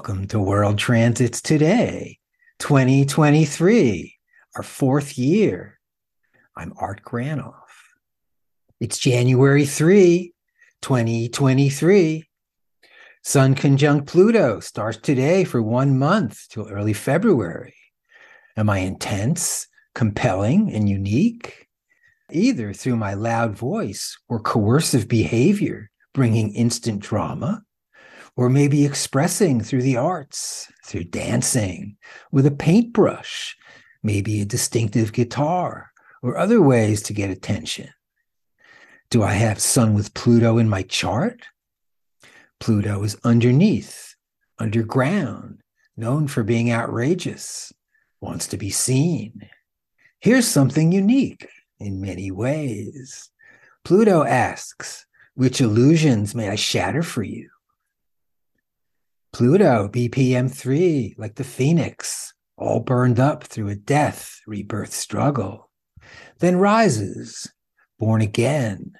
Welcome to World Transits Today, 2023, our fourth year. I'm Art Granoff. It's January 3, 2023. Sun conjunct Pluto starts today for one month till early February. Am I intense, compelling, and unique? Either through my loud voice or coercive behavior, bringing instant drama or maybe expressing through the arts, through dancing, with a paintbrush, maybe a distinctive guitar, or other ways to get attention. Do I have Sun with Pluto in my chart? Pluto is underneath, underground, known for being outrageous, wants to be seen. Here's something unique in many ways. Pluto asks, Which illusions may I shatter for you? Pluto, BPM 3, like the phoenix, all burned up through a death, rebirth struggle, then rises, born again,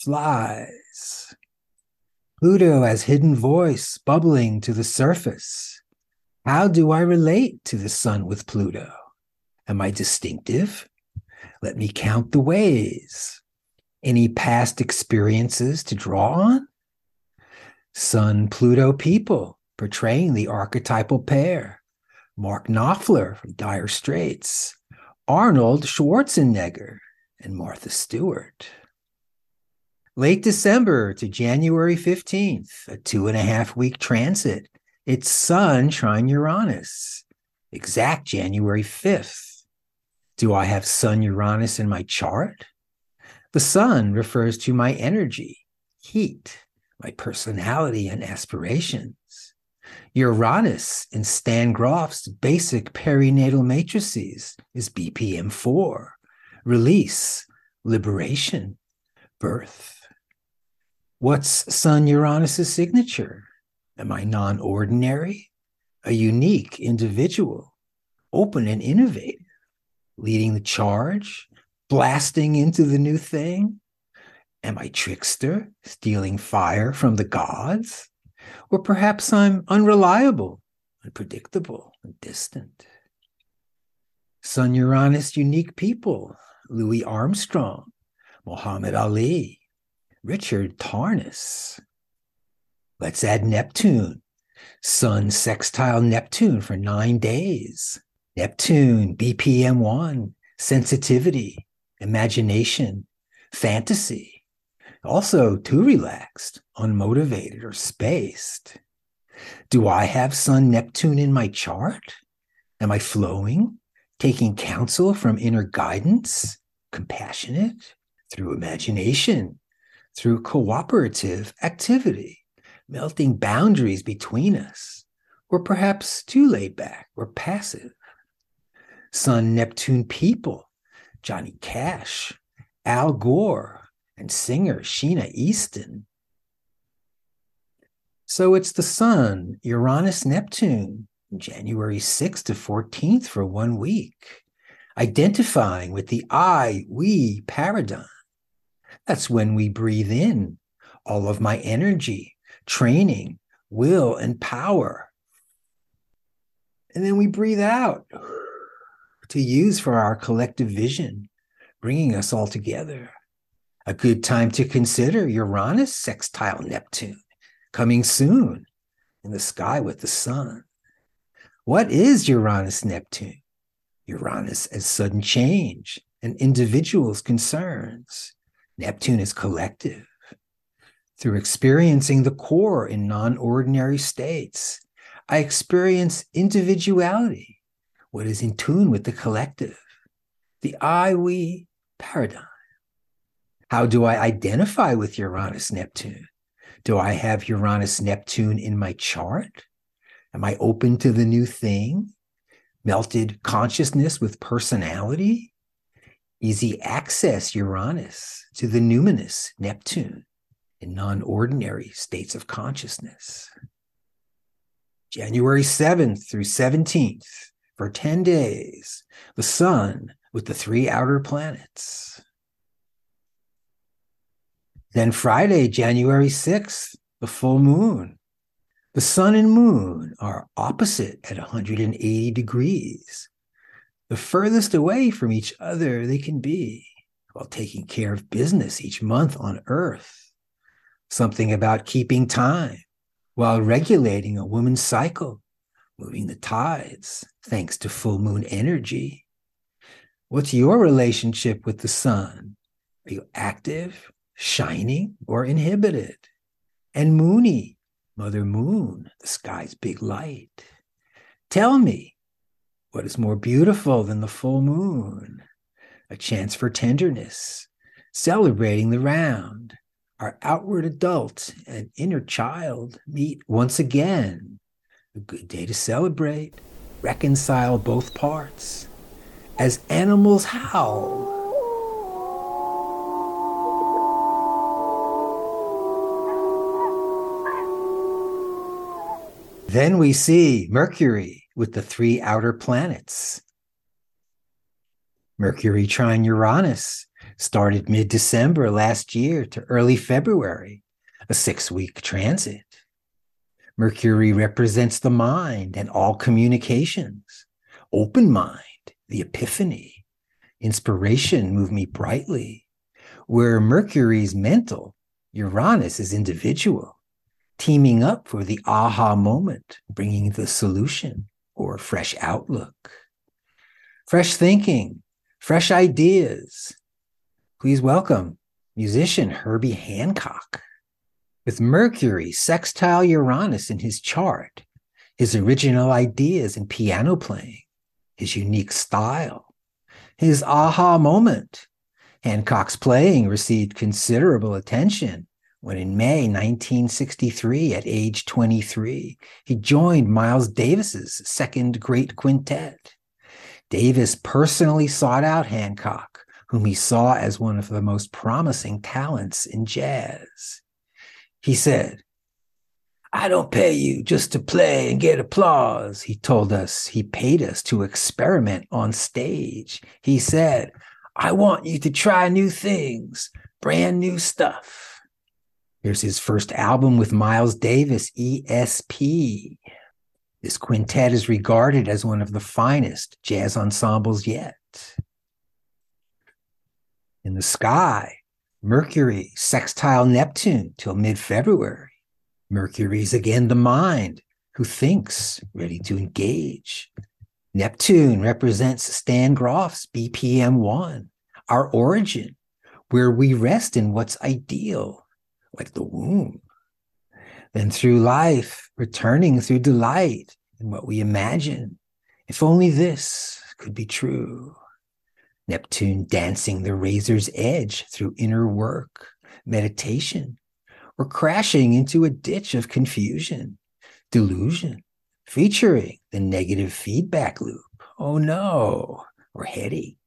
flies. Pluto has hidden voice bubbling to the surface. How do I relate to the sun with Pluto? Am I distinctive? Let me count the ways. Any past experiences to draw on? Sun Pluto people portraying the archetypal pair Mark Knopfler from Dire Straits, Arnold Schwarzenegger, and Martha Stewart. Late December to January 15th, a two and a half week transit. It's Sun trine Uranus, exact January 5th. Do I have Sun Uranus in my chart? The Sun refers to my energy, heat, my personality, and aspirations. Uranus in Stan Grof's basic perinatal matrices is BPM 4 release, liberation, birth. What's Sun Uranus's signature? Am I non ordinary? A unique individual, open and innovative, leading the charge, blasting into the new thing? Am I trickster, stealing fire from the gods? Or perhaps I'm unreliable, unpredictable, and distant. Sun Uranus unique people Louis Armstrong, Muhammad Ali, Richard Tarnas. Let's add Neptune. Sun sextile Neptune for nine days. Neptune, BPM 1, sensitivity, imagination, fantasy, also too relaxed, unmotivated, or spaced. Do I have Sun Neptune in my chart? Am I flowing, taking counsel from inner guidance, compassionate, through imagination, through cooperative activity, melting boundaries between us, or perhaps too laid back or passive? Sun Neptune people, Johnny Cash, Al Gore, and singer Sheena Easton. So it's the Sun, Uranus, Neptune, January 6th to 14th for one week, identifying with the I, we paradigm. That's when we breathe in all of my energy, training, will, and power. And then we breathe out to use for our collective vision, bringing us all together. A good time to consider Uranus sextile Neptune coming soon in the sky with the sun. What is Uranus Neptune? Uranus as sudden change and individuals' concerns. Neptune is collective. Through experiencing the core in non ordinary states, I experience individuality, what is in tune with the collective, the I we paradigm. How do I identify with Uranus Neptune? Do I have Uranus Neptune in my chart? Am I open to the new thing? Melted consciousness with personality? Easy access Uranus to the numinous Neptune in non ordinary states of consciousness. January 7th through 17th, for 10 days, the sun with the three outer planets. Then Friday, January 6th, the full moon. The sun and moon are opposite at 180 degrees, the furthest away from each other they can be while taking care of business each month on Earth. Something about keeping time while regulating a woman's cycle, moving the tides thanks to full moon energy. What's your relationship with the sun? Are you active, shining, or inhibited? And Moony, Mother Moon, the sky's big light. Tell me, what is more beautiful than the full moon? A chance for tenderness, celebrating the round. Our outward adult and inner child meet once again. A good day to celebrate, reconcile both parts. As animals howl, Then we see Mercury with the three outer planets. Mercury trine Uranus started mid December last year to early February, a six week transit. Mercury represents the mind and all communications, open mind, the epiphany, inspiration move me brightly. Where Mercury's mental, Uranus is individual teaming up for the aha moment, bringing the solution or fresh outlook, fresh thinking, fresh ideas. Please welcome musician Herbie Hancock. With Mercury sextile Uranus in his chart, his original ideas in piano playing, his unique style, his aha moment. Hancock's playing received considerable attention when in May 1963, at age 23, he joined Miles Davis's second great quintet. Davis personally sought out Hancock, whom he saw as one of the most promising talents in jazz. He said, I don't pay you just to play and get applause. He told us he paid us to experiment on stage. He said, I want you to try new things, brand new stuff. Here's his first album with Miles Davis, ESP. This quintet is regarded as one of the finest jazz ensembles yet. In the sky, Mercury sextile Neptune till mid February. Mercury's again the mind who thinks, ready to engage. Neptune represents Stan Grof's BPM 1, our origin, where we rest in what's ideal like the womb. Then through life, returning through delight in what we imagine. If only this could be true. Neptune dancing the razor's edge through inner work, meditation, or crashing into a ditch of confusion, delusion, featuring the negative feedback loop. Oh no, or headache.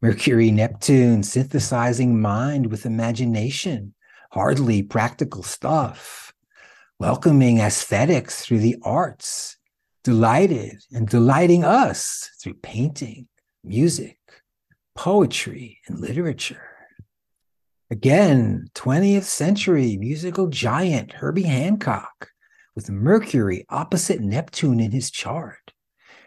Mercury Neptune synthesizing mind with imagination, hardly practical stuff, welcoming aesthetics through the arts, delighted and delighting us through painting, music, poetry, and literature. Again, 20th century musical giant Herbie Hancock with Mercury opposite Neptune in his chart.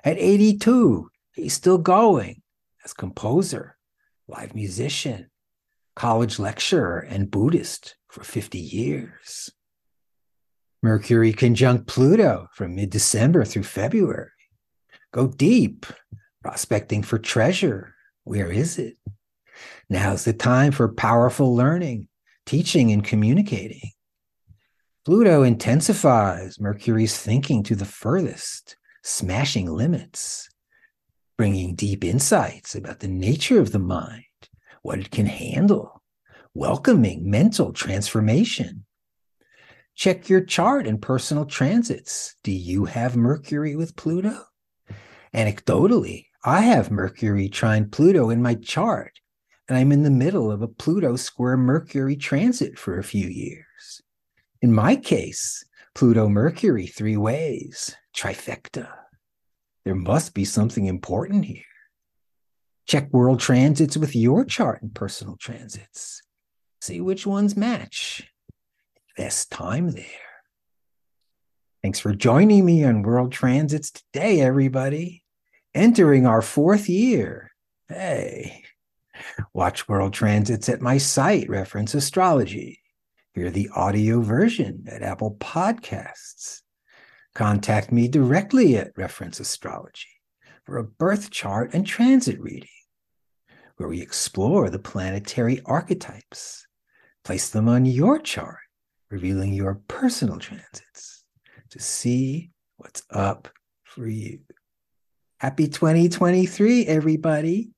At 82, he's still going as composer, live musician, college lecturer and Buddhist for 50 years. Mercury conjunct Pluto from mid December through February. Go deep, prospecting for treasure. Where is it? Now's the time for powerful learning, teaching, and communicating. Pluto intensifies Mercury's thinking to the furthest, smashing limits, bringing deep insights about the nature of the mind what it can handle, welcoming mental transformation. Check your chart and personal transits. Do you have Mercury with Pluto? Anecdotally, I have Mercury trine Pluto in my chart, and I'm in the middle of a Pluto square Mercury transit for a few years. In my case, Pluto Mercury three ways, trifecta. There must be something important here. Check world transits with your chart and personal transits. See which ones match. Invest time there. Thanks for joining me on World Transits today, everybody. Entering our fourth year. Hey, watch World Transits at my site, Reference Astrology. Hear the audio version at Apple Podcasts. Contact me directly at Reference Astrology for a birth chart and transit reading, where we explore the planetary archetypes, place them on your chart, revealing your personal transits to see what's up for you. Happy 2023, everybody.